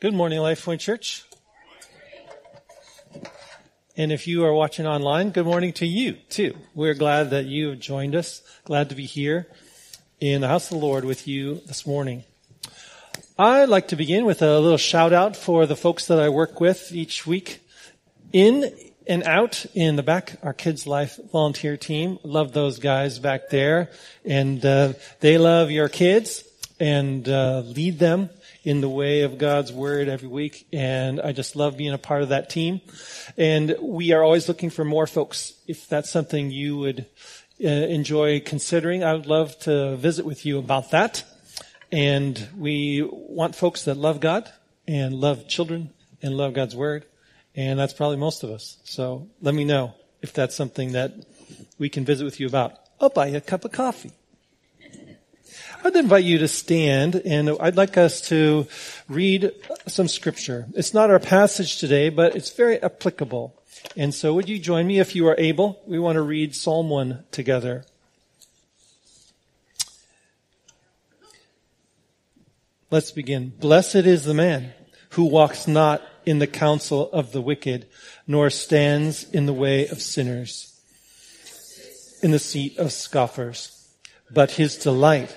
Good morning, Life Point Church. And if you are watching online, good morning to you too. We're glad that you have joined us. Glad to be here in the house of the Lord with you this morning. I'd like to begin with a little shout out for the folks that I work with each week in and out in the back, our Kids Life volunteer team. Love those guys back there. And uh, they love your kids and uh, lead them in the way of God's word every week. And I just love being a part of that team. And we are always looking for more folks. If that's something you would uh, enjoy considering, I would love to visit with you about that. And we want folks that love God and love children and love God's word. And that's probably most of us. So let me know if that's something that we can visit with you about. I'll buy you a cup of coffee. I'd invite you to stand and I'd like us to read some scripture. It's not our passage today, but it's very applicable. And so would you join me if you are able? We want to read Psalm 1 together. Let's begin. Blessed is the man who walks not in the counsel of the wicked, nor stands in the way of sinners, in the seat of scoffers. But his delight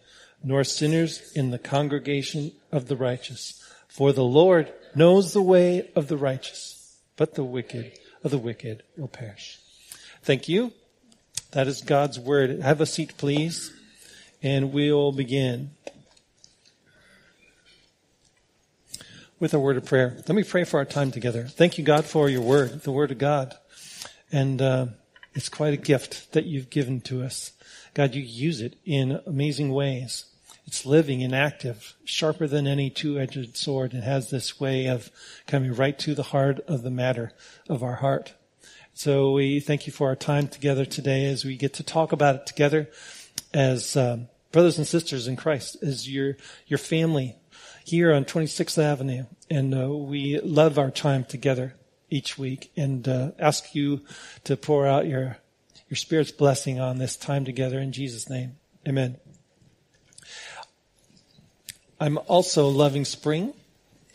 nor sinners in the congregation of the righteous. For the Lord knows the way of the righteous, but the wicked of the wicked will perish. Thank you. That is God's word. Have a seat, please, and we'll begin with a word of prayer. Let me pray for our time together. Thank you, God, for your word, the word of God. And uh, it's quite a gift that you've given to us. God, you use it in amazing ways. It's living and active, sharper than any two-edged sword. It has this way of coming right to the heart of the matter of our heart. So we thank you for our time together today as we get to talk about it together as um, brothers and sisters in Christ, as your your family here on 26th Avenue, and uh, we love our time together each week, and uh, ask you to pour out your your Spirit's blessing on this time together in Jesus' name. Amen. I'm also loving spring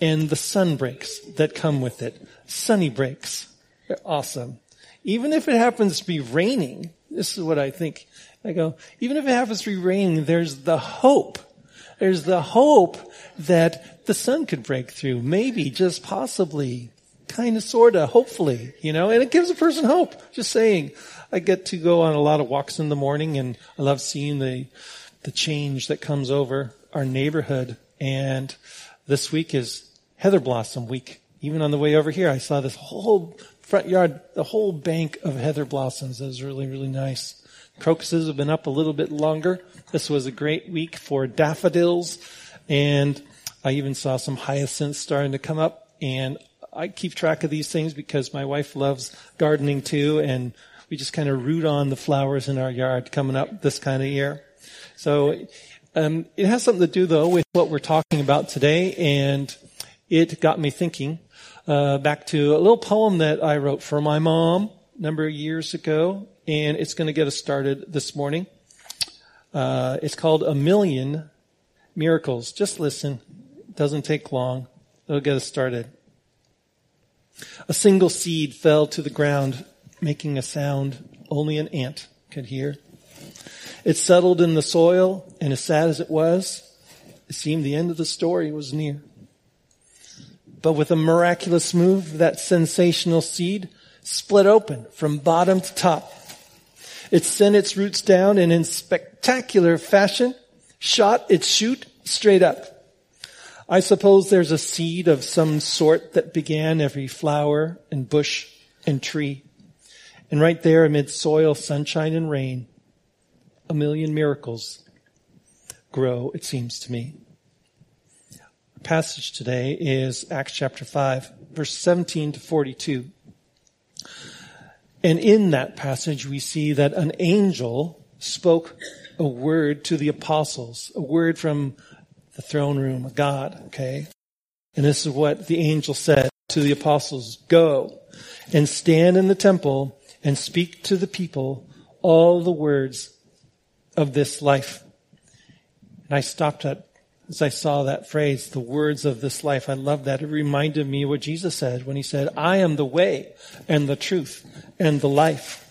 and the sun breaks that come with it. Sunny breaks. They're awesome. Even if it happens to be raining, this is what I think. I go, even if it happens to be raining, there's the hope. There's the hope that the sun could break through. Maybe, just possibly, kind of, sort of, hopefully, you know, and it gives a person hope. Just saying. I get to go on a lot of walks in the morning and I love seeing the, the change that comes over our neighborhood. And this week is heather blossom week. Even on the way over here, I saw this whole front yard, the whole bank of heather blossoms. It was really, really nice. Crocuses have been up a little bit longer. This was a great week for daffodils. And I even saw some hyacinths starting to come up. And I keep track of these things because my wife loves gardening too. And we just kind of root on the flowers in our yard coming up this kind of year. So um, it has something to do, though, with what we're talking about today, and it got me thinking uh, back to a little poem that I wrote for my mom a number of years ago, and it's going to get us started this morning. Uh, it's called A Million Miracles. Just listen. It doesn't take long. It'll get us started. A single seed fell to the ground, making a sound only an ant could hear. It settled in the soil, and as sad as it was, it seemed the end of the story was near. But with a miraculous move, that sensational seed split open from bottom to top. It sent its roots down and in spectacular fashion shot its shoot straight up. I suppose there's a seed of some sort that began every flower and bush and tree. And right there amid soil, sunshine, and rain, a million miracles grow, it seems to me. Our passage today is Acts chapter 5, verse 17 to 42. And in that passage, we see that an angel spoke a word to the apostles, a word from the throne room of God, okay? And this is what the angel said to the apostles, go and stand in the temple and speak to the people all the words of this life. And I stopped at, as I saw that phrase, the words of this life. I love that. It reminded me what Jesus said when he said, I am the way and the truth and the life.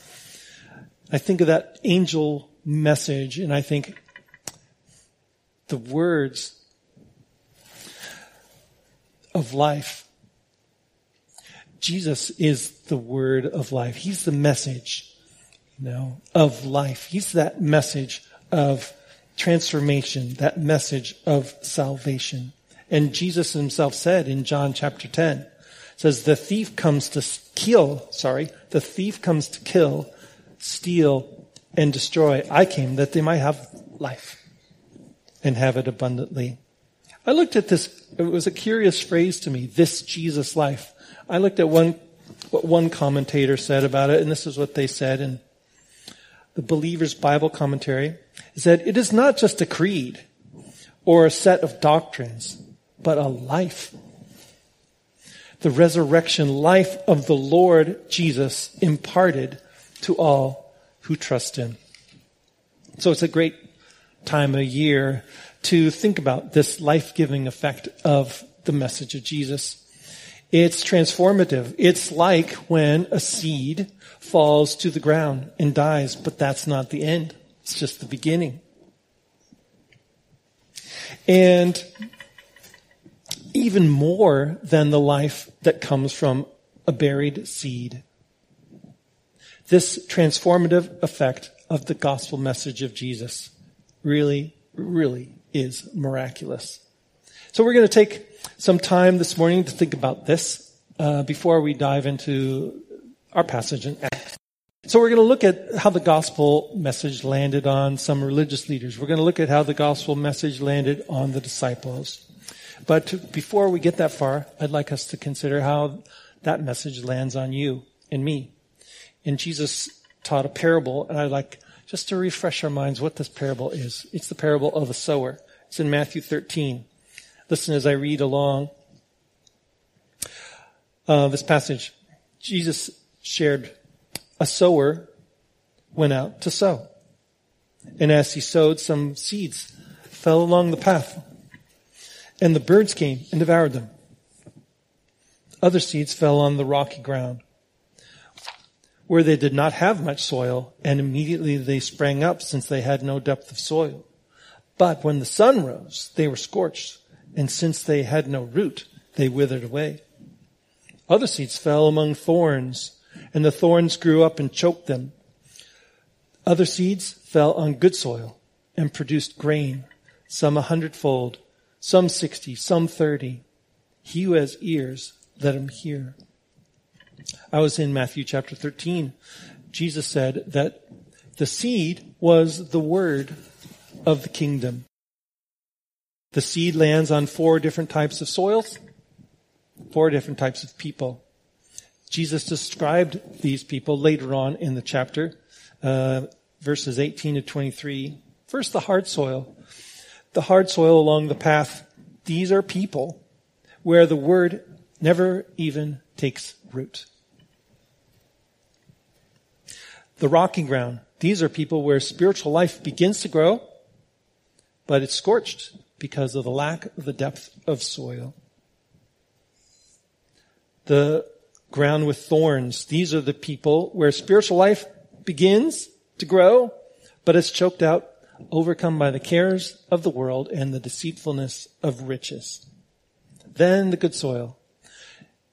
I think of that angel message and I think the words of life. Jesus is the word of life. He's the message, you know, of life. He's that message of transformation, that message of salvation. And Jesus himself said in John chapter 10, says, the thief comes to kill, sorry, the thief comes to kill, steal, and destroy. I came that they might have life and have it abundantly. I looked at this, it was a curious phrase to me, this Jesus life. I looked at one, what one commentator said about it, and this is what they said in the Believer's Bible Commentary, is that it is not just a creed or a set of doctrines, but a life. The resurrection life of the Lord Jesus imparted to all who trust him. So it's a great time of year to think about this life-giving effect of the message of Jesus. It's transformative. It's like when a seed falls to the ground and dies, but that's not the end. It's just the beginning. And even more than the life that comes from a buried seed. This transformative effect of the gospel message of Jesus really, really is miraculous. So we're going to take some time this morning to think about this uh, before we dive into our passage in Acts. So we're going to look at how the gospel message landed on some religious leaders. We're going to look at how the gospel message landed on the disciples. But before we get that far, I'd like us to consider how that message lands on you and me. And Jesus taught a parable, and I'd like just to refresh our minds what this parable is. It's the parable of a sower. It's in Matthew 13. Listen as I read along uh, this passage. Jesus shared a sower went out to sow. And as he sowed, some seeds fell along the path. And the birds came and devoured them. Other seeds fell on the rocky ground where they did not have much soil, and immediately they sprang up since they had no depth of soil. But when the sun rose, they were scorched, and since they had no root, they withered away. Other seeds fell among thorns, and the thorns grew up and choked them. Other seeds fell on good soil and produced grain, some a hundredfold, some sixty, some thirty. He who has ears, let him hear. I was in Matthew chapter 13. Jesus said that the seed was the word of the kingdom. The seed lands on four different types of soils, four different types of people. Jesus described these people later on in the chapter, uh, verses 18 to 23. First, the hard soil. The hard soil along the path. These are people where the word never even takes root. The rocky ground. These are people where spiritual life begins to grow, but it's scorched because of the lack of the depth of soil. The ground with thorns. These are the people where spiritual life begins to grow, but it's choked out, overcome by the cares of the world and the deceitfulness of riches. Then the good soil.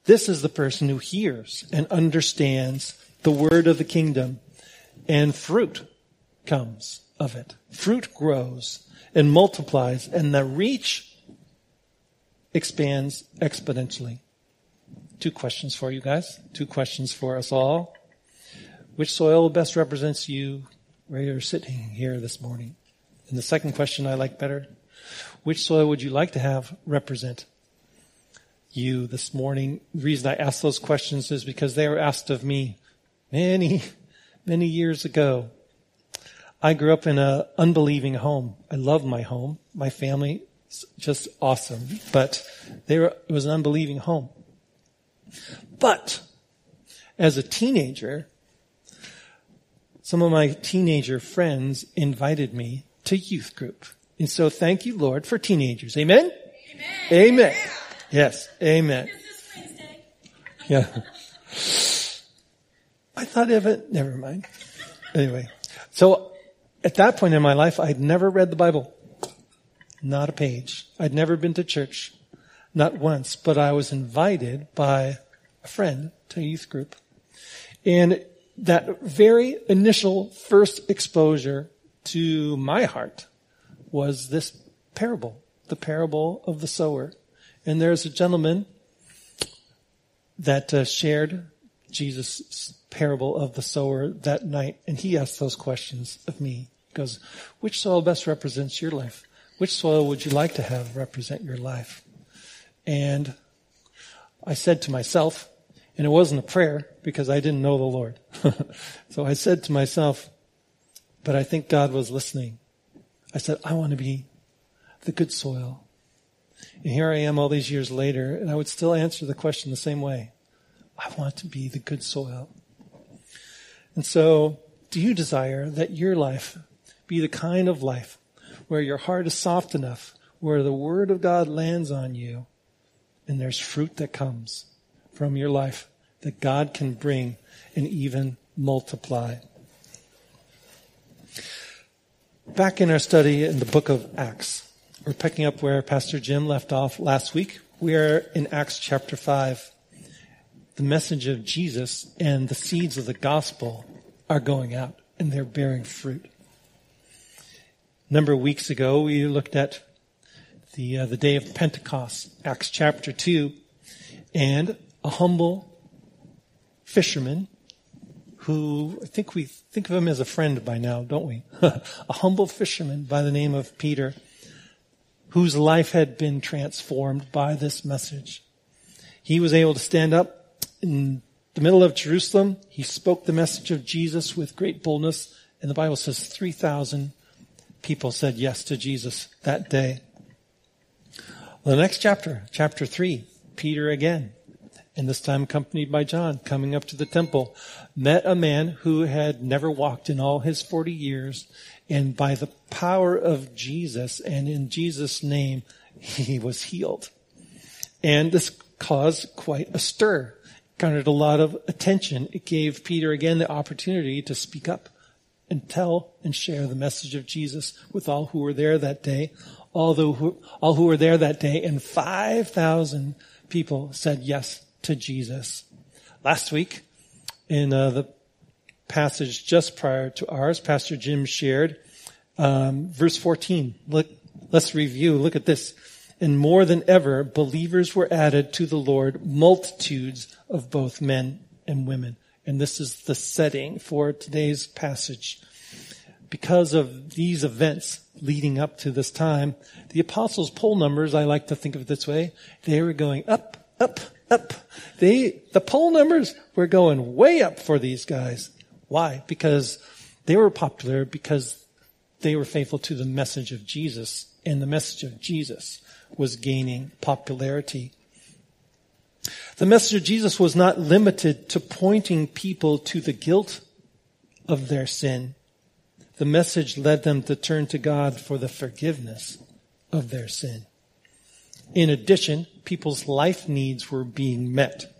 This is the person who hears and understands the word of the kingdom and fruit comes of it. Fruit grows and multiplies and the reach expands exponentially. Two questions for you guys. Two questions for us all. Which soil best represents you where you're sitting here this morning? And the second question I like better. Which soil would you like to have represent you this morning. The reason I ask those questions is because they were asked of me many, many years ago. I grew up in an unbelieving home. I love my home. My family is just awesome, but they were, it was an unbelieving home. But as a teenager, some of my teenager friends invited me to youth group. And so thank you, Lord, for teenagers. Amen? Amen. Amen. Yes. Amen. Yeah. I thought of it. Never mind. Anyway. So at that point in my life, I'd never read the Bible. Not a page. I'd never been to church. Not once. But I was invited by a friend to a youth group. And that very initial first exposure to my heart was this parable, the parable of the sower. And there's a gentleman that uh, shared Jesus' parable of the sower that night, and he asked those questions of me. Goes, which soil best represents your life? Which soil would you like to have represent your life? And I said to myself, and it wasn't a prayer because I didn't know the Lord. so I said to myself, but I think God was listening. I said, I want to be the good soil. And here I am all these years later, and I would still answer the question the same way. I want to be the good soil. And so, do you desire that your life be the kind of life where your heart is soft enough, where the Word of God lands on you, and there's fruit that comes from your life that God can bring and even multiply? Back in our study in the book of Acts, we're picking up where Pastor Jim left off last week. We are in Acts chapter 5. The message of Jesus and the seeds of the gospel are going out and they're bearing fruit. Number of weeks ago, we looked at the, uh, the day of Pentecost, Acts chapter 2, and a humble fisherman who I think we think of him as a friend by now, don't we? a humble fisherman by the name of Peter, whose life had been transformed by this message. He was able to stand up in the middle of Jerusalem. He spoke the message of Jesus with great boldness, and the Bible says 3,000 people said yes to Jesus that day. The next chapter, chapter 3, Peter again and this time accompanied by John, coming up to the temple, met a man who had never walked in all his 40 years, and by the power of Jesus and in Jesus' name, he was healed. And this caused quite a stir, garnered a lot of attention. It gave Peter again the opportunity to speak up and tell and share the message of Jesus with all who were there that day, all who, all who were there that day, and 5,000 people said yes to Jesus. Last week, in uh, the passage just prior to ours, Pastor Jim shared um, verse 14. Look, let's review. Look at this. And more than ever, believers were added to the Lord, multitudes of both men and women. And this is the setting for today's passage. Because of these events leading up to this time, the apostles' poll numbers, I like to think of it this way, they were going up, up, up. They, the poll numbers were going way up for these guys. Why? Because they were popular because they were faithful to the message of Jesus and the message of Jesus was gaining popularity. The message of Jesus was not limited to pointing people to the guilt of their sin. The message led them to turn to God for the forgiveness of their sin. In addition, people's life needs were being met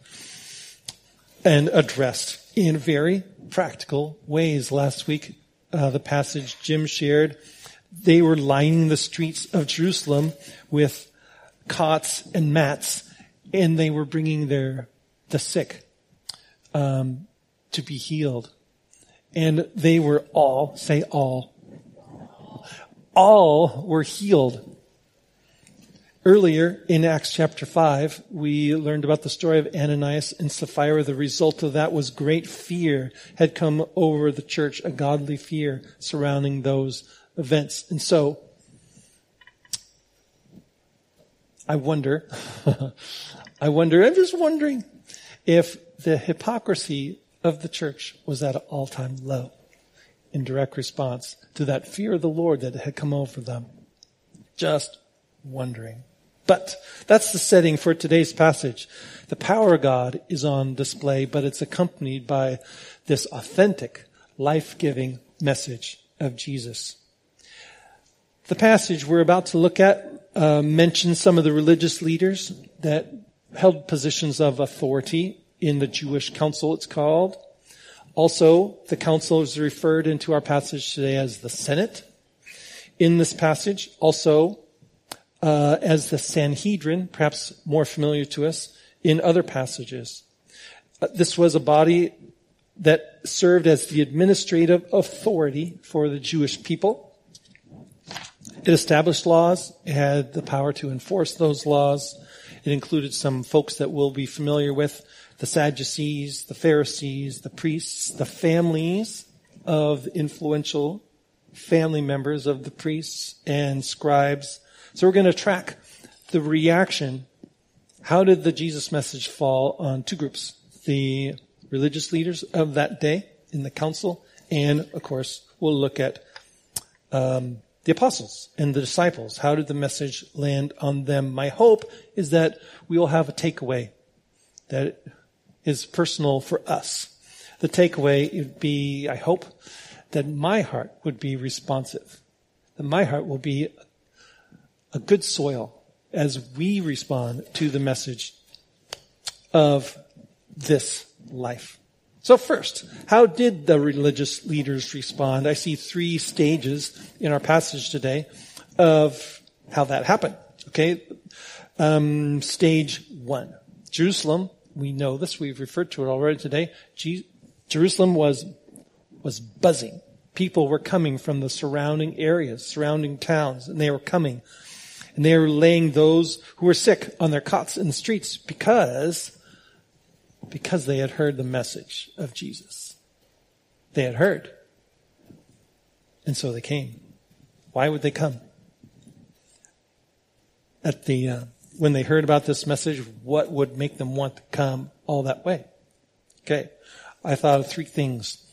and addressed in very practical ways. Last week, uh, the passage Jim shared, they were lining the streets of Jerusalem with cots and mats, and they were bringing their the sick um, to be healed, and they were all say all all were healed Earlier in Acts chapter 5, we learned about the story of Ananias and Sapphira. The result of that was great fear had come over the church, a godly fear surrounding those events. And so, I wonder, I wonder, I'm just wondering if the hypocrisy of the church was at an all-time low in direct response to that fear of the Lord that had come over them. Just wondering. But that's the setting for today's passage. The power of God is on display, but it's accompanied by this authentic, life-giving message of Jesus. The passage we're about to look at uh, mentions some of the religious leaders that held positions of authority in the Jewish council, it's called. Also, the council is referred into our passage today as the Senate. In this passage, also uh, as the Sanhedrin, perhaps more familiar to us in other passages. Uh, this was a body that served as the administrative authority for the Jewish people. It established laws. It had the power to enforce those laws. It included some folks that we'll be familiar with, the Sadducees, the Pharisees, the priests, the families of influential family members of the priests and scribes. So we're going to track the reaction. How did the Jesus message fall on two groups? The religious leaders of that day in the council, and of course, we'll look at um, the apostles and the disciples. How did the message land on them? My hope is that we will have a takeaway that is personal for us. The takeaway would be, I hope, that my heart would be responsive. That my heart will be a good soil as we respond to the message of this life. So first, how did the religious leaders respond? I see three stages in our passage today of how that happened. Okay. Um, stage one. Jerusalem, we know this, we've referred to it already today. Je- Jerusalem was, was buzzing. People were coming from the surrounding areas, surrounding towns, and they were coming. And they were laying those who were sick on their cots in the streets because because they had heard the message of Jesus. They had heard. And so they came. Why would they come? At the, uh, when they heard about this message, what would make them want to come all that way? Okay. I thought of three things.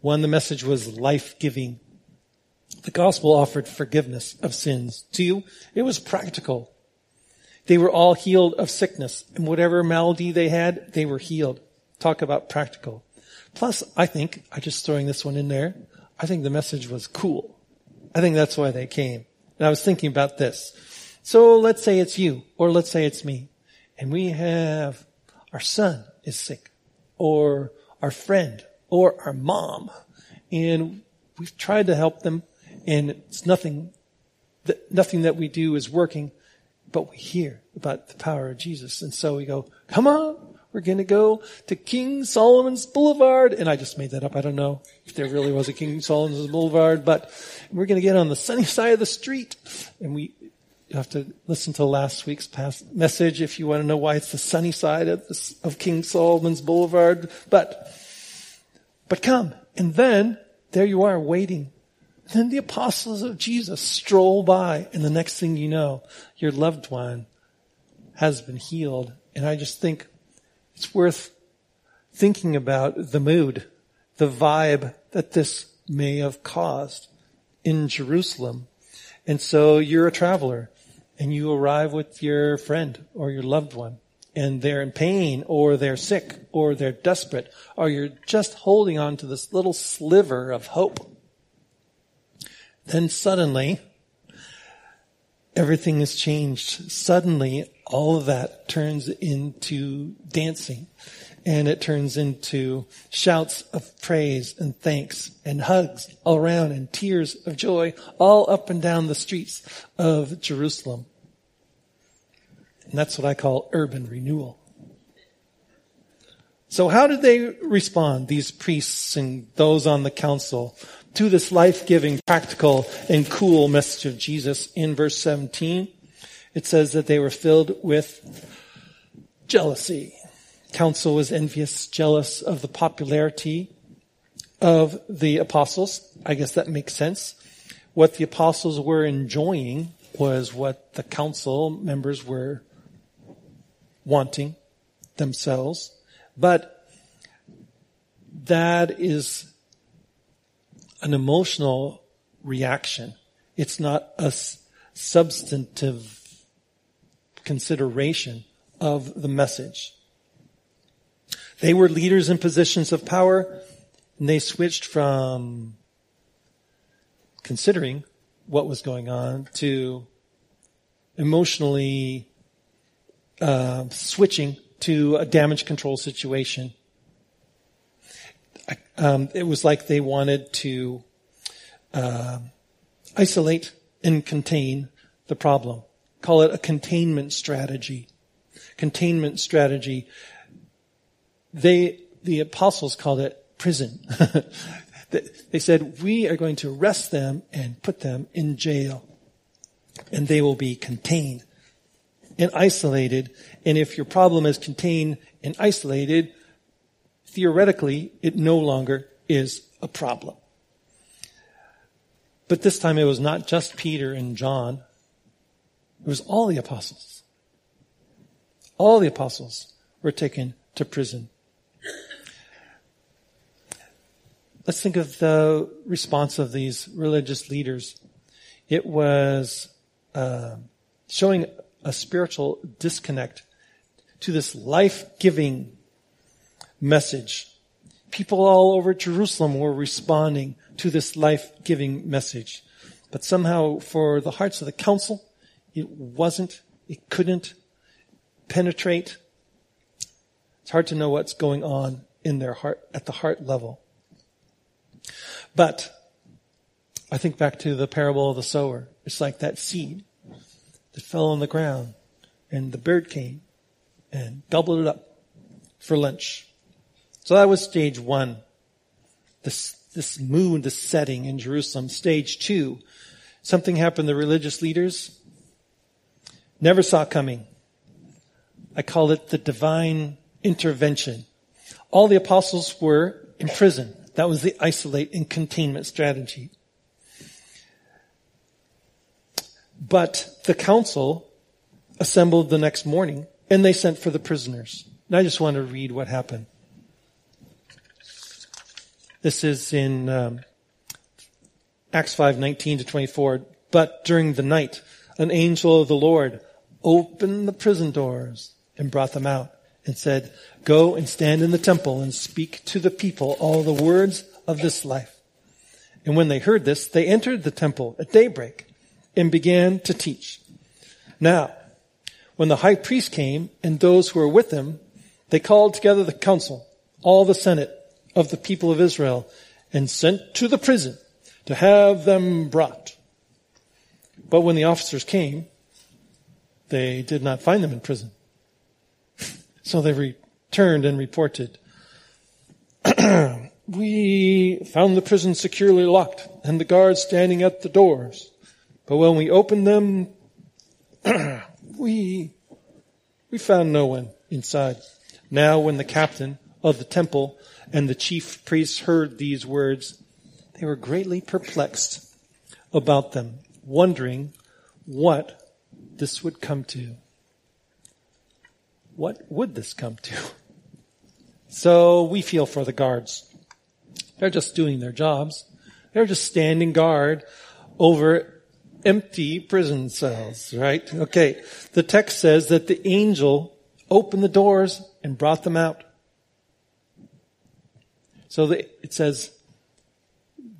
One, the message was life-giving. The gospel offered forgiveness of sins. Two, it was practical. They were all healed of sickness, and whatever malady they had, they were healed. Talk about practical. Plus, I think, I'm just throwing this one in there, I think the message was cool. I think that's why they came. And I was thinking about this. So let's say it's you, or let's say it's me, and we have our son is sick, or our friend, or our mom, and we've tried to help them, and it's nothing, that, nothing that we do is working but we hear about the power of Jesus. And so we go, come on, we're going to go to King Solomon's Boulevard. And I just made that up. I don't know if there really was a King Solomon's Boulevard, but we're going to get on the sunny side of the street. And we have to listen to last week's past message if you want to know why it's the sunny side of, this, of King Solomon's Boulevard. But, but come. And then there you are waiting then the apostles of Jesus stroll by, and the next thing you know, your loved one has been healed. And I just think it's worth thinking about the mood, the vibe that this may have caused in Jerusalem. And so you're a traveler and you arrive with your friend or your loved one and they're in pain or they're sick or they're desperate or you're just holding on to this little sliver of hope then suddenly, everything has changed. Suddenly, all of that turns into dancing and it turns into shouts of praise and thanks and hugs all around and tears of joy all up and down the streets of Jerusalem. And that's what I call urban renewal. So how did they respond, these priests and those on the council? To this life-giving, practical, and cool message of Jesus in verse 17. It says that they were filled with jealousy. Council was envious, jealous of the popularity of the apostles. I guess that makes sense. What the apostles were enjoying was what the council members were wanting themselves. But that is an emotional reaction. It's not a substantive consideration of the message. They were leaders in positions of power and they switched from considering what was going on to emotionally uh, switching to a damage control situation. Um, it was like they wanted to uh, isolate and contain the problem. Call it a containment strategy. Containment strategy. They, the apostles called it prison. they said, we are going to arrest them and put them in jail. And they will be contained and isolated. And if your problem is contained and isolated, theoretically, it no longer is a problem. But this time it was not just Peter and John. It was all the apostles. All the apostles were taken to prison. Let's think of the response of these religious leaders. It was uh, showing a spiritual disconnect to this life-giving message. People all over Jerusalem were responding to this life-giving message. But somehow for the hearts of the council, it wasn't, it couldn't penetrate. It's hard to know what's going on in their heart, at the heart level. But I think back to the parable of the sower. It's like that seed that fell on the ground and the bird came and gobbled it up for lunch. So that was stage one. This, this mood, this setting in Jerusalem. Stage two, something happened. The religious leaders never saw coming. I call it the divine intervention. All the apostles were in prison. That was the isolate and containment strategy. But the council assembled the next morning and they sent for the prisoners. And I just want to read what happened. This is in um, Acts 5, 19 to 24. But during the night, an angel of the Lord opened the prison doors and brought them out and said, go and stand in the temple and speak to the people all the words of this life. And when they heard this, they entered the temple at daybreak and began to teach. Now, when the high priest came and those who were with him, they called together the council, all the senate of the people of Israel, and sent to the prison to have them brought. But when the officers came, they did not find them in prison. so they returned and reported, we found the prison securely locked and the guards standing at the doors. But when we opened them, we, we found no one inside. Now when the captain of the temple and the chief priests heard these words, they were greatly perplexed about them, wondering what this would come to. What would this come to? So we feel for the guards. They're just doing their jobs. They're just standing guard over empty prison cells, right? Okay. The text says that the angel opened the doors and brought them out. So the, it says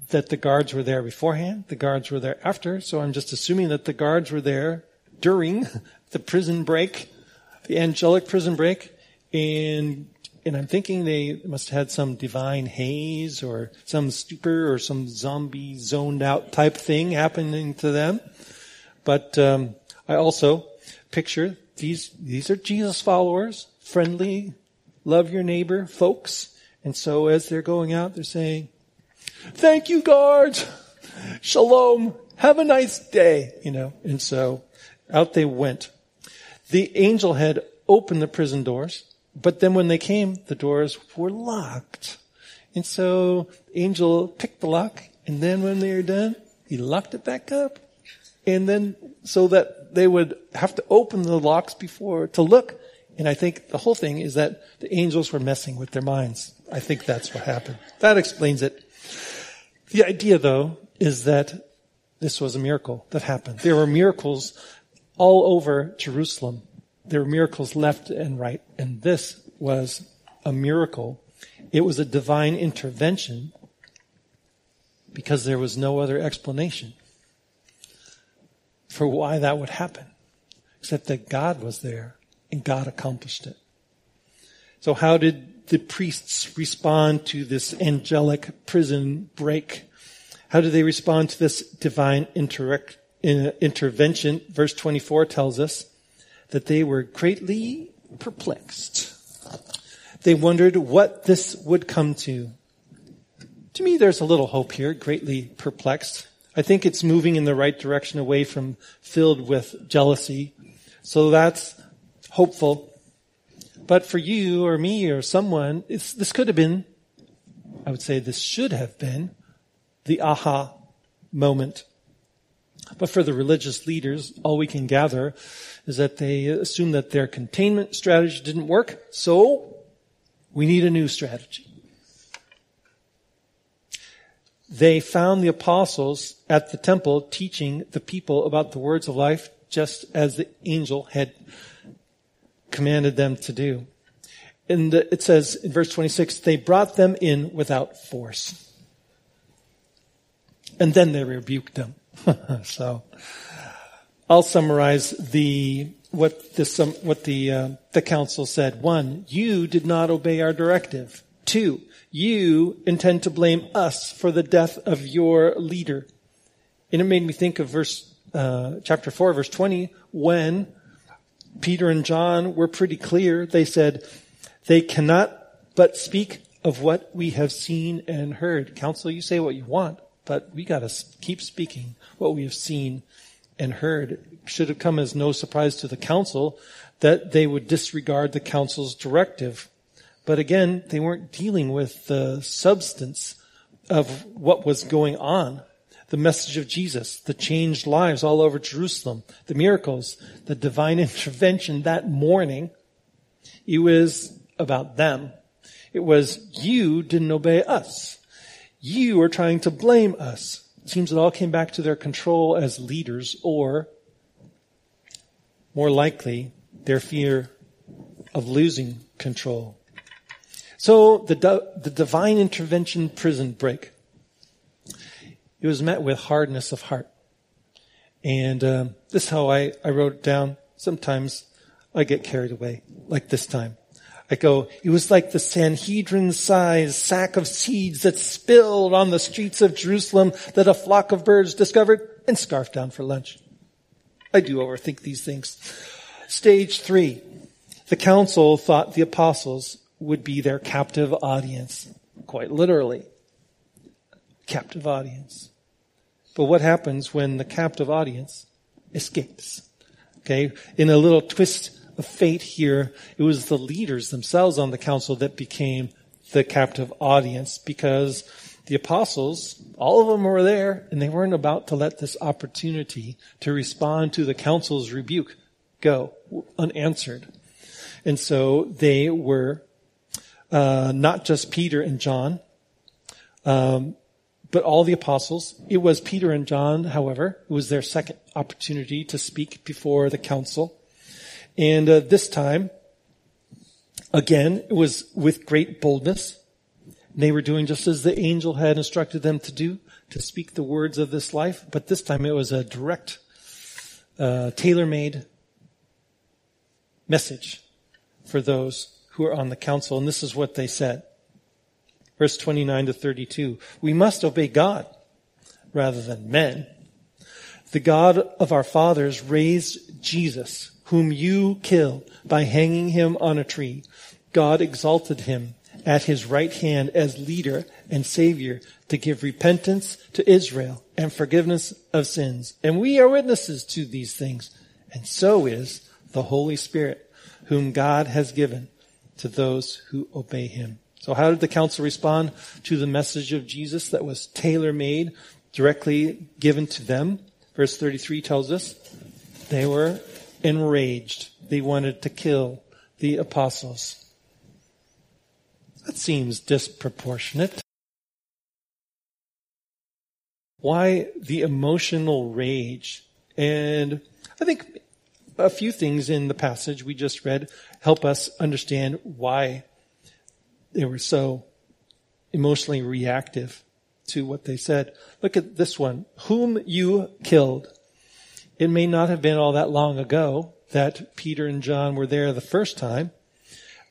that the guards were there beforehand, the guards were there after, so I'm just assuming that the guards were there during the prison break, the angelic prison break, and and I'm thinking they must have had some divine haze or some stupor or some zombie zoned out type thing happening to them. But um, I also picture these these are Jesus followers, friendly, love your neighbor folks. And so as they're going out, they're saying, "Thank you, guards. Shalom. Have a nice day." You know. And so out they went. The angel had opened the prison doors but then when they came, the doors were locked. And so the Angel picked the lock, and then when they were done, he locked it back up, and then so that they would have to open the locks before to look. And I think the whole thing is that the angels were messing with their minds. I think that's what happened. That explains it. The idea though is that this was a miracle that happened. There were miracles all over Jerusalem. There were miracles left and right. And this was a miracle. It was a divine intervention because there was no other explanation for why that would happen except that God was there and God accomplished it. So how did the priests respond to this angelic prison break? How did they respond to this divine intervention? Verse 24 tells us that they were greatly perplexed. They wondered what this would come to. To me, there's a little hope here, greatly perplexed. I think it's moving in the right direction away from filled with jealousy. So that's hopeful. But for you or me or someone, this could have been, I would say this should have been the aha moment. But for the religious leaders, all we can gather is that they assume that their containment strategy didn't work. So we need a new strategy they found the apostles at the temple teaching the people about the words of life just as the angel had commanded them to do. And it says in verse 26, they brought them in without force. And then they rebuked them. so I'll summarize the what the what the uh, the council said. One, you did not obey our directive. Two, you intend to blame us for the death of your leader. And it made me think of verse, uh, chapter 4, verse 20, when Peter and John were pretty clear. They said, they cannot but speak of what we have seen and heard. Council, you say what you want, but we gotta keep speaking what we have seen and heard. It should have come as no surprise to the council that they would disregard the council's directive. But again, they weren't dealing with the substance of what was going on. The message of Jesus, the changed lives all over Jerusalem, the miracles, the divine intervention that morning. It was about them. It was, you didn't obey us. You are trying to blame us. It seems it all came back to their control as leaders or more likely their fear of losing control. So the, the divine intervention prison break, it was met with hardness of heart. And um, this is how I, I wrote it down. Sometimes I get carried away, like this time. I go, it was like the Sanhedrin sized sack of seeds that spilled on the streets of Jerusalem that a flock of birds discovered and scarfed down for lunch. I do overthink these things. Stage three. The council thought the apostles would be their captive audience. Quite literally. Captive audience. But what happens when the captive audience escapes? Okay. In a little twist of fate here, it was the leaders themselves on the council that became the captive audience because the apostles, all of them were there and they weren't about to let this opportunity to respond to the council's rebuke go unanswered. And so they were uh, not just Peter and John, um, but all the apostles. It was Peter and John, however, it was their second opportunity to speak before the council. And uh, this time, again, it was with great boldness. They were doing just as the angel had instructed them to do, to speak the words of this life. But this time it was a direct, uh, tailor-made message for those who are on the council, and this is what they said. Verse 29 to 32. We must obey God rather than men. The God of our fathers raised Jesus, whom you killed by hanging him on a tree. God exalted him at his right hand as leader and savior to give repentance to Israel and forgiveness of sins. And we are witnesses to these things. And so is the Holy Spirit, whom God has given to those who obey him. So how did the council respond to the message of Jesus that was tailor-made, directly given to them? Verse 33 tells us they were enraged. They wanted to kill the apostles. That seems disproportionate. Why the emotional rage? And I think a few things in the passage we just read help us understand why they were so emotionally reactive to what they said. Look at this one. Whom you killed. It may not have been all that long ago that Peter and John were there the first time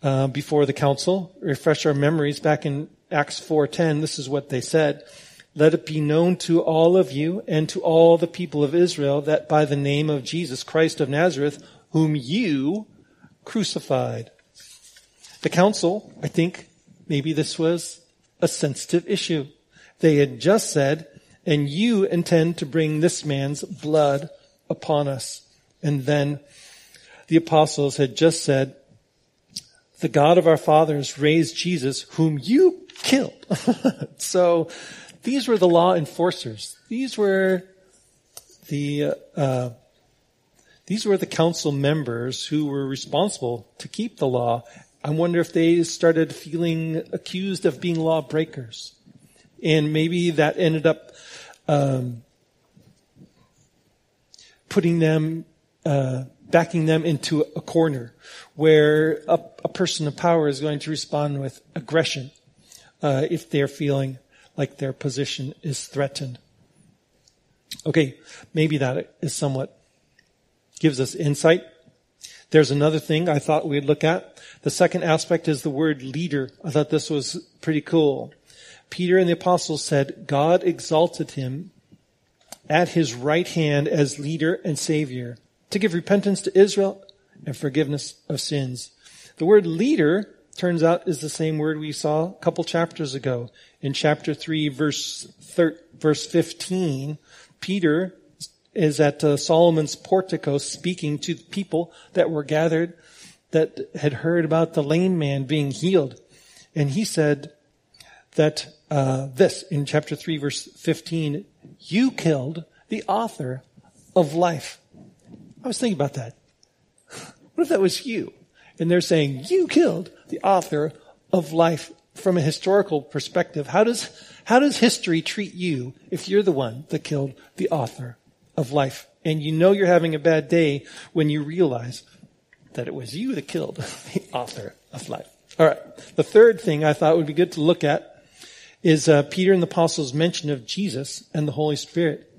uh, before the council. Refresh our memories back in Acts 4:10. This is what they said. Let it be known to all of you and to all the people of Israel that by the name of Jesus Christ of Nazareth, whom you crucified. The council, I think maybe this was a sensitive issue. They had just said, and you intend to bring this man's blood upon us. And then the apostles had just said, the God of our fathers raised Jesus, whom you killed. so these were the law enforcers. These were the uh, these were the council members who were responsible to keep the law. I wonder if they started feeling accused of being lawbreakers, and maybe that ended up um, putting them, uh, backing them into a corner where a, a, person of power is going to respond with aggression uh, if they're feeling like their position is threatened. Okay, maybe that is somewhat gives us insight. There's another thing I thought we'd look at. The second aspect is the word leader. I thought this was pretty cool. Peter and the apostles said, God exalted him at his right hand as leader and savior to give repentance to Israel and forgiveness of sins. The word leader turns out is the same word we saw a couple chapters ago. In chapter 3 verse, thir- verse 15, Peter is at uh, Solomon's portico speaking to the people that were gathered that had heard about the lame man being healed. And he said that uh, this in chapter 3 verse 15, you killed the author of life. I was thinking about that. What if that was you? And they're saying, you killed the author of life from a historical perspective. How does, how does history treat you if you're the one that killed the author of life? And you know you're having a bad day when you realize that it was you that killed the author of life. All right. The third thing I thought would be good to look at is uh, Peter and the apostles' mention of Jesus and the Holy Spirit.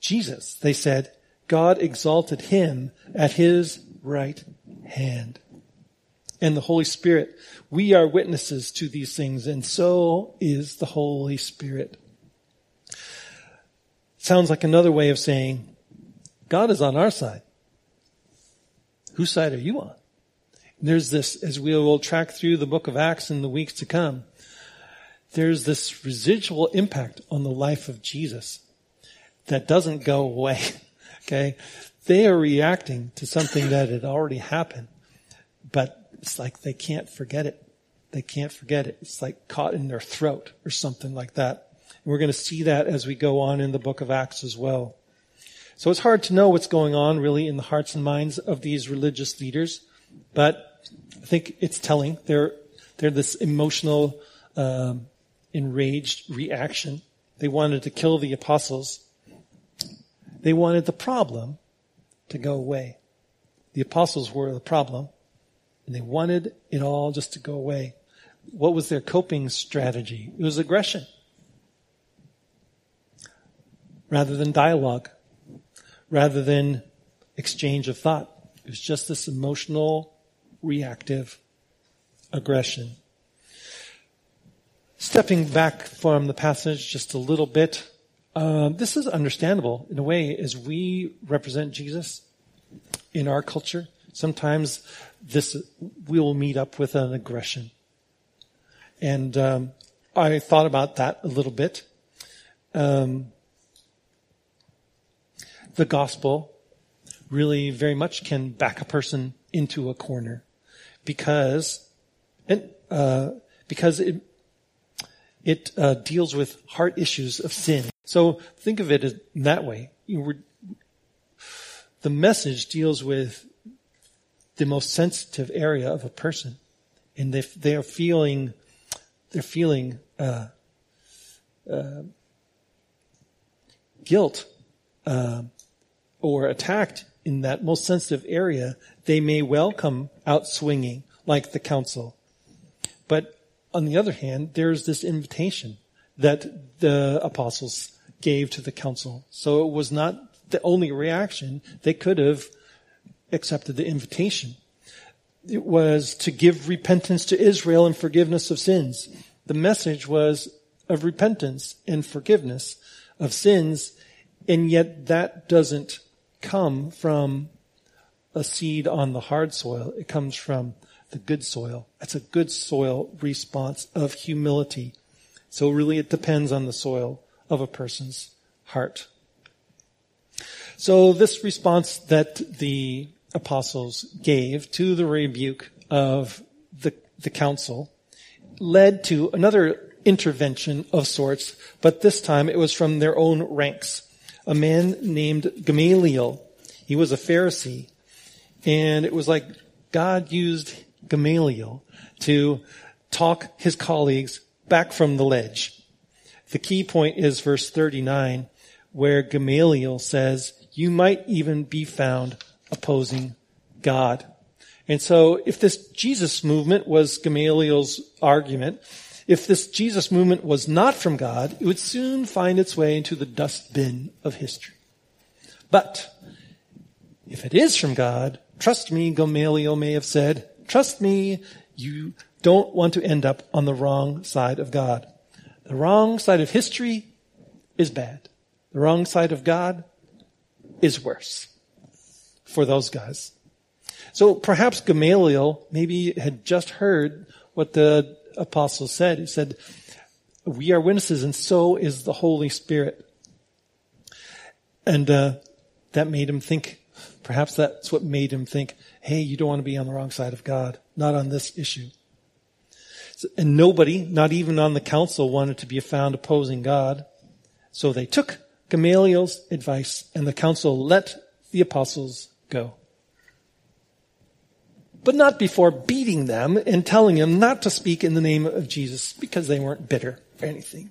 Jesus, they said, God exalted him at his right hand. And the Holy Spirit, we are witnesses to these things, and so is the Holy Spirit. Sounds like another way of saying, God is on our side. Whose side are you on? And There's this, as we will track through the book of Acts in the weeks to come, there's this residual impact on the life of Jesus that doesn't go away. Okay. They are reacting to something that had already happened, but it's like they can't forget it. They can't forget it. It's like caught in their throat or something like that. We're going to see that as we go on in the book of Acts as well. So it's hard to know what's going on really in the hearts and minds of these religious leaders, but I think it's telling. They're, they're this emotional, um, enraged reaction. They wanted to kill the apostles. They wanted the problem to go away. The apostles were the problem, and they wanted it all just to go away. What was their coping strategy? It was aggression. Rather than dialogue, rather than exchange of thought. It was just this emotional, reactive aggression. Stepping back from the passage just a little bit, um, this is understandable in a way as we represent Jesus in our culture. Sometimes this we will meet up with an aggression, and um, I thought about that a little bit. Um, the gospel really very much can back a person into a corner because and uh, because it it uh, deals with heart issues of sin. So think of it in that way. You the message deals with the most sensitive area of a person. And they, they are feeling, they're feeling, uh, uh, guilt, uh, or attacked in that most sensitive area, they may well come out swinging like the council. But on the other hand, there's this invitation that the apostles gave to the council. So it was not the only reaction. They could have accepted the invitation. It was to give repentance to Israel and forgiveness of sins. The message was of repentance and forgiveness of sins, and yet that doesn't come from a seed on the hard soil. It comes from the good soil. That's a good soil response of humility. So really it depends on the soil of a person's heart. So this response that the apostles gave to the rebuke of the, the council led to another intervention of sorts, but this time it was from their own ranks. A man named Gamaliel. He was a Pharisee. And it was like God used Gamaliel to talk his colleagues back from the ledge. The key point is verse 39, where Gamaliel says, you might even be found opposing God. And so if this Jesus movement was Gamaliel's argument, if this Jesus movement was not from God, it would soon find its way into the dustbin of history. But if it is from God, trust me, Gamaliel may have said, trust me, you don't want to end up on the wrong side of God. The wrong side of history is bad. The wrong side of God is worse for those guys. So perhaps Gamaliel maybe had just heard what the apostle said. He said, we are witnesses and so is the Holy Spirit. And uh, that made him think, perhaps that's what made him think, hey, you don't want to be on the wrong side of God, not on this issue. And nobody, not even on the council, wanted to be found opposing God. So they took Gamaliel's advice and the council let the apostles go. But not before beating them and telling them not to speak in the name of Jesus because they weren't bitter or anything.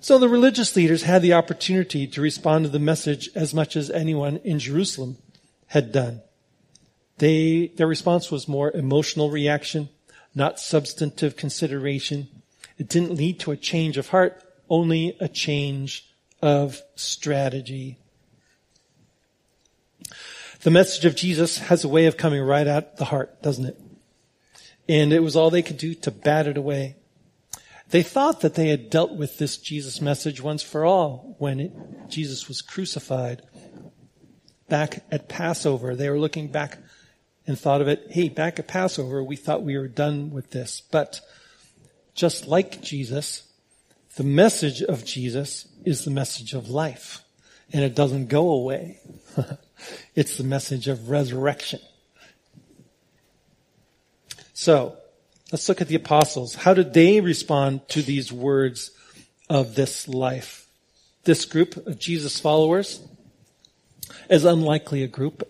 So the religious leaders had the opportunity to respond to the message as much as anyone in Jerusalem had done. They, their response was more emotional reaction not substantive consideration. It didn't lead to a change of heart, only a change of strategy. The message of Jesus has a way of coming right at the heart, doesn't it? And it was all they could do to bat it away. They thought that they had dealt with this Jesus message once for all when it, Jesus was crucified. Back at Passover, they were looking back and thought of it, hey, back at Passover, we thought we were done with this. But just like Jesus, the message of Jesus is the message of life. And it doesn't go away. it's the message of resurrection. So, let's look at the apostles. How did they respond to these words of this life? This group of Jesus followers, as unlikely a group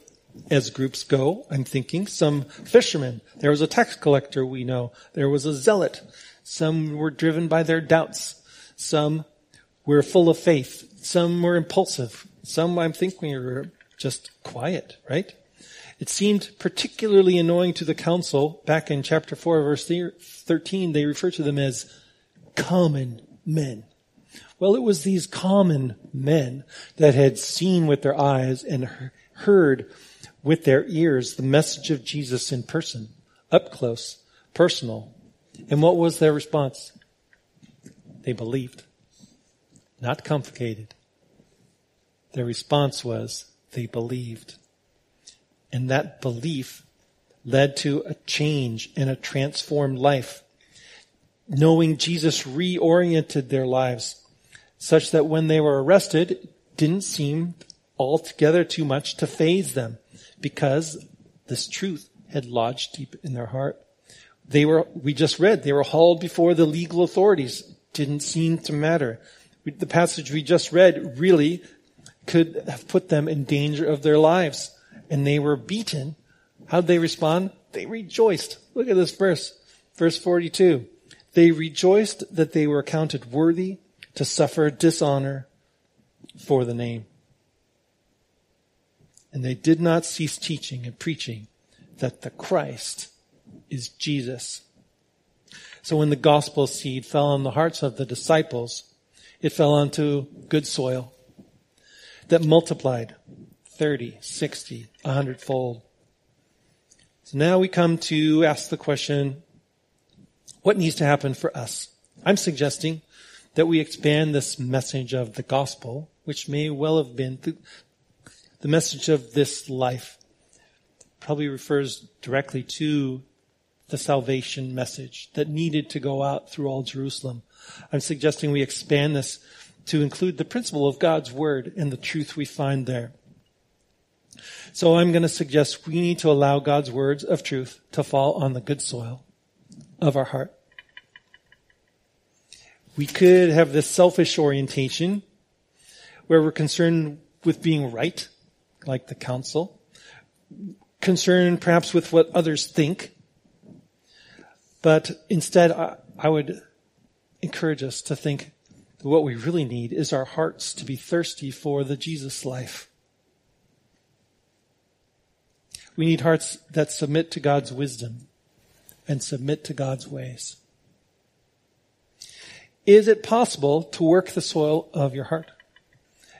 as groups go, I'm thinking some fishermen. There was a tax collector we know. There was a zealot. Some were driven by their doubts. Some were full of faith. Some were impulsive. Some I'm thinking were just quiet, right? It seemed particularly annoying to the council. Back in chapter 4 verse 13, they refer to them as common men. Well, it was these common men that had seen with their eyes and heard with their ears the message of Jesus in person, up close, personal. And what was their response? They believed. Not complicated. Their response was they believed. And that belief led to a change and a transformed life. Knowing Jesus reoriented their lives such that when they were arrested, it didn't seem altogether too much to faze them because this truth had lodged deep in their heart. They were, we just read, they were hauled before the legal authorities. Didn't seem to matter. The passage we just read really could have put them in danger of their lives. And they were beaten. How'd they respond? They rejoiced. Look at this verse. Verse 42. They rejoiced that they were counted worthy to suffer dishonor for the name. And they did not cease teaching and preaching that the Christ is Jesus. So when the gospel seed fell on the hearts of the disciples, it fell onto good soil that multiplied 30, 60, 100 fold. So now we come to ask the question, what needs to happen for us? I'm suggesting that we expand this message of the gospel, which may well have been the, the message of this life. Probably refers directly to the salvation message that needed to go out through all Jerusalem. I'm suggesting we expand this to include the principle of God's word and the truth we find there. So I'm going to suggest we need to allow God's words of truth to fall on the good soil of our heart. We could have this selfish orientation where we're concerned with being right, like the council, concerned perhaps with what others think. But instead, I, I would encourage us to think what we really need is our hearts to be thirsty for the Jesus life. We need hearts that submit to God's wisdom and submit to God's ways. Is it possible to work the soil of your heart?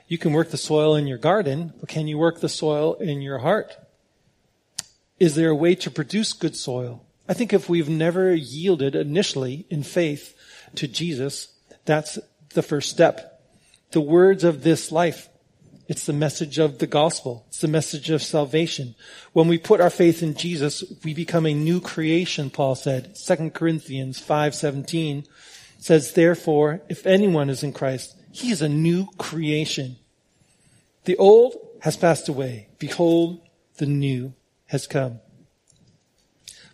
You can work the soil in your garden, but can you work the soil in your heart? Is there a way to produce good soil? I think if we've never yielded initially in faith to Jesus, that's the first step. The words of this life. It's the message of the gospel. It's the message of salvation. When we put our faith in Jesus, we become a new creation, Paul said. 2 Corinthians 5:17 says, "Therefore, if anyone is in Christ, he is a new creation. The old has passed away. Behold, the new has come."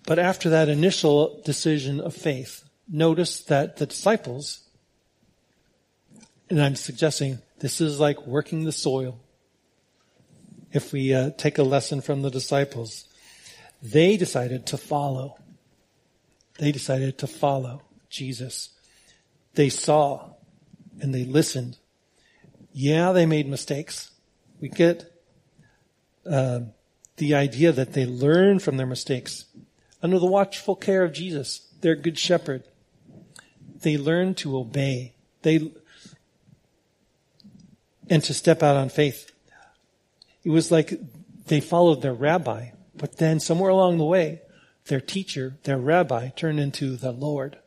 But after that initial decision of faith, notice that the disciples and I'm suggesting this is like working the soil. If we uh, take a lesson from the disciples, they decided to follow. They decided to follow Jesus. They saw and they listened. Yeah, they made mistakes. We get uh, the idea that they learn from their mistakes under the watchful care of Jesus, their good shepherd. They learn to obey. They and to step out on faith. It was like they followed their rabbi, but then somewhere along the way, their teacher, their rabbi, turned into the Lord.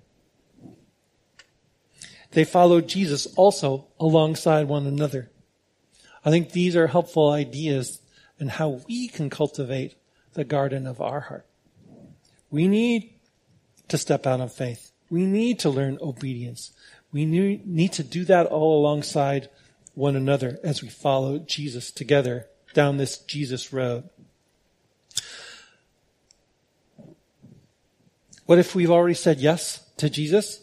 They followed Jesus also alongside one another. I think these are helpful ideas in how we can cultivate the garden of our heart. We need to step out on faith. We need to learn obedience. We need to do that all alongside one another as we follow Jesus together down this Jesus road. What if we've already said yes to Jesus?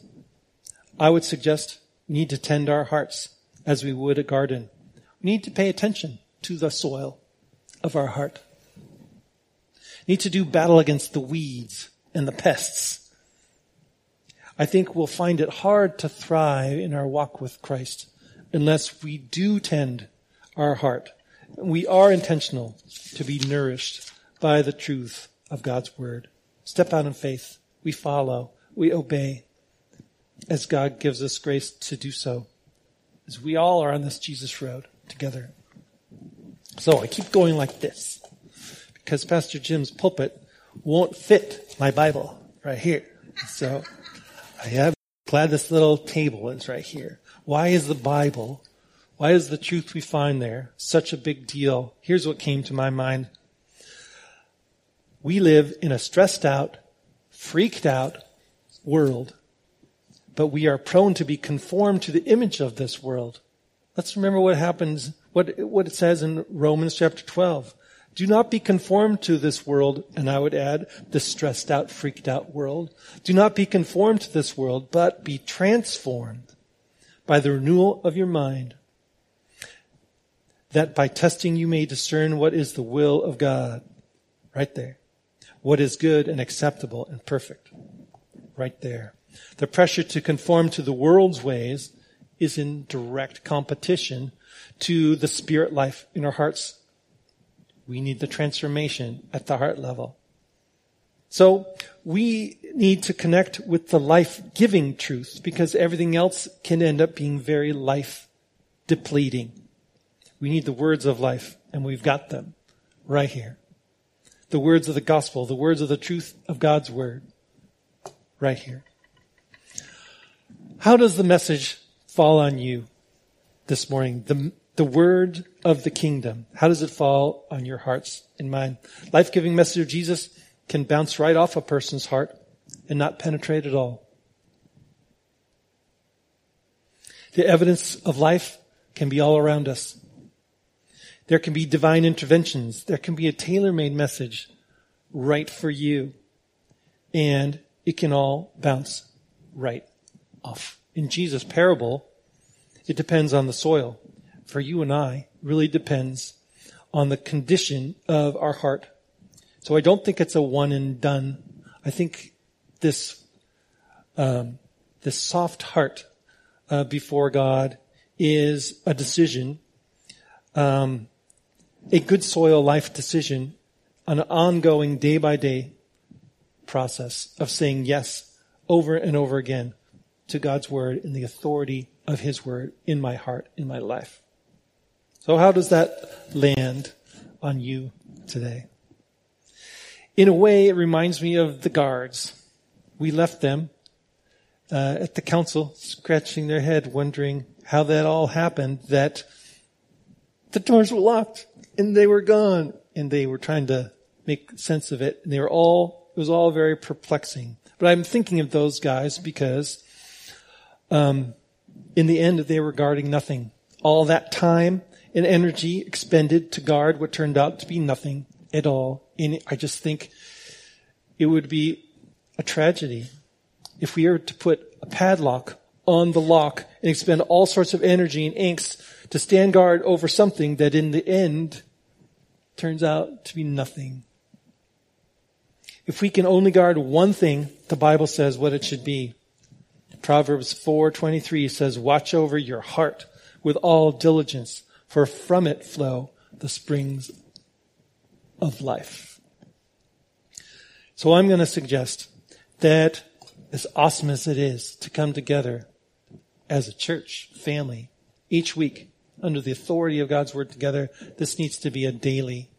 I would suggest we need to tend our hearts as we would a garden. We need to pay attention to the soil of our heart. We need to do battle against the weeds and the pests. I think we'll find it hard to thrive in our walk with Christ unless we do tend our heart. We are intentional to be nourished by the truth of God's word. Step out in faith. We follow. We obey as God gives us grace to do so. As we all are on this Jesus road together. So I keep going like this because Pastor Jim's pulpit won't fit my Bible right here. So I have glad this little table is right here. Why is the Bible, why is the truth we find there such a big deal? Here's what came to my mind. We live in a stressed out, freaked out world, but we are prone to be conformed to the image of this world. Let's remember what happens, what, what it says in Romans chapter 12. Do not be conformed to this world, and I would add, this stressed out, freaked out world. Do not be conformed to this world, but be transformed by the renewal of your mind, that by testing you may discern what is the will of God. Right there. What is good and acceptable and perfect. Right there. The pressure to conform to the world's ways is in direct competition to the spirit life in our hearts. We need the transformation at the heart level. So we need to connect with the life-giving truth because everything else can end up being very life depleting. We need the words of life and we've got them right here. The words of the gospel, the words of the truth of God's word right here. How does the message fall on you this morning? The, the word of the kingdom. How does it fall on your hearts and mind? Life-giving message of Jesus can bounce right off a person's heart and not penetrate at all. The evidence of life can be all around us. There can be divine interventions. There can be a tailor-made message right for you. And it can all bounce right off. In Jesus' parable, it depends on the soil. For you and I, really depends on the condition of our heart. So I don't think it's a one and done. I think this um, this soft heart uh, before God is a decision, um, a good soil life decision, an ongoing day by day process of saying yes over and over again to God's word and the authority of his word in my heart, in my life. So how does that land on you today? In a way, it reminds me of the guards. We left them uh, at the council, scratching their head, wondering how that all happened. That the doors were locked and they were gone, and they were trying to make sense of it. And they were all it was all very perplexing. But I'm thinking of those guys because um, in the end, they were guarding nothing. All that time and energy expended to guard what turned out to be nothing at all. And I just think it would be a tragedy if we were to put a padlock on the lock and expend all sorts of energy and angst to stand guard over something that in the end turns out to be nothing. If we can only guard one thing, the Bible says what it should be. Proverbs 4:23 says, "Watch over your heart with all diligence, for from it flow the springs of life." So I'm going to suggest that as awesome as it is to come together as a church family each week under the authority of God's word together, this needs to be a daily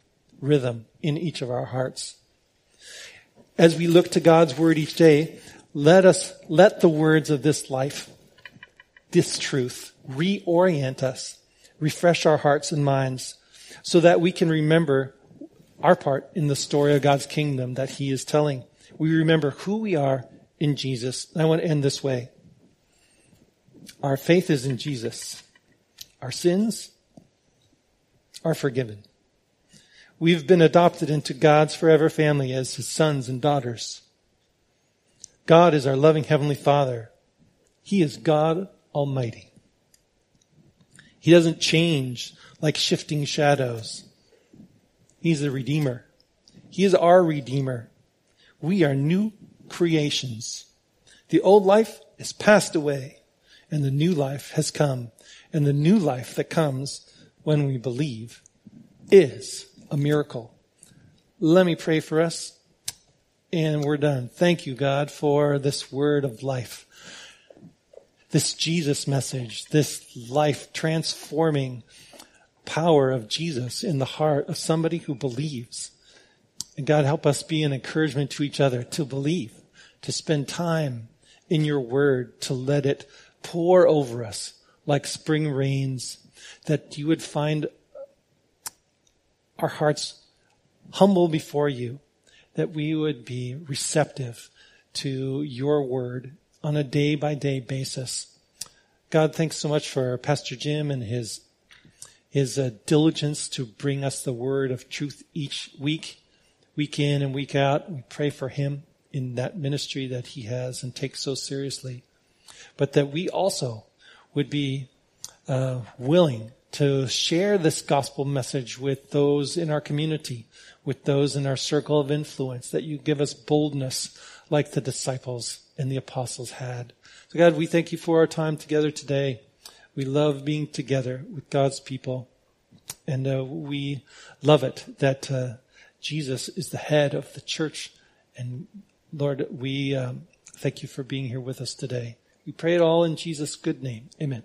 rhythm in each of our hearts as we look to God's word each day, let us, let the words of this life, this truth, reorient us, refresh our hearts and minds so that we can remember our part in the story of God's kingdom that he is telling. We remember who we are in Jesus. I want to end this way. Our faith is in Jesus. Our sins are forgiven. We've been adopted into God's forever family as his sons and daughters. God is our loving heavenly father. He is God Almighty. He doesn't change like shifting shadows. He's the Redeemer. He is our Redeemer. We are new creations. The old life is passed away and the new life has come. And the new life that comes when we believe is a miracle. Let me pray for us and we're done. Thank you, God, for this word of life. This Jesus message, this life transforming power of Jesus in the heart of somebody who believes. And God, help us be an encouragement to each other to believe, to spend time in your word, to let it pour over us like spring rains, that you would find our hearts humble before you, that we would be receptive to your word on a day by day basis. God, thanks so much for Pastor Jim and his his uh, diligence to bring us the word of truth each week, week in and week out. We pray for him in that ministry that he has and takes so seriously, but that we also would be uh, willing to share this gospel message with those in our community, with those in our circle of influence, that you give us boldness like the disciples and the apostles had. So God, we thank you for our time together today. We love being together with God's people. And uh, we love it that uh, Jesus is the head of the church. And Lord, we um, thank you for being here with us today. We pray it all in Jesus' good name. Amen.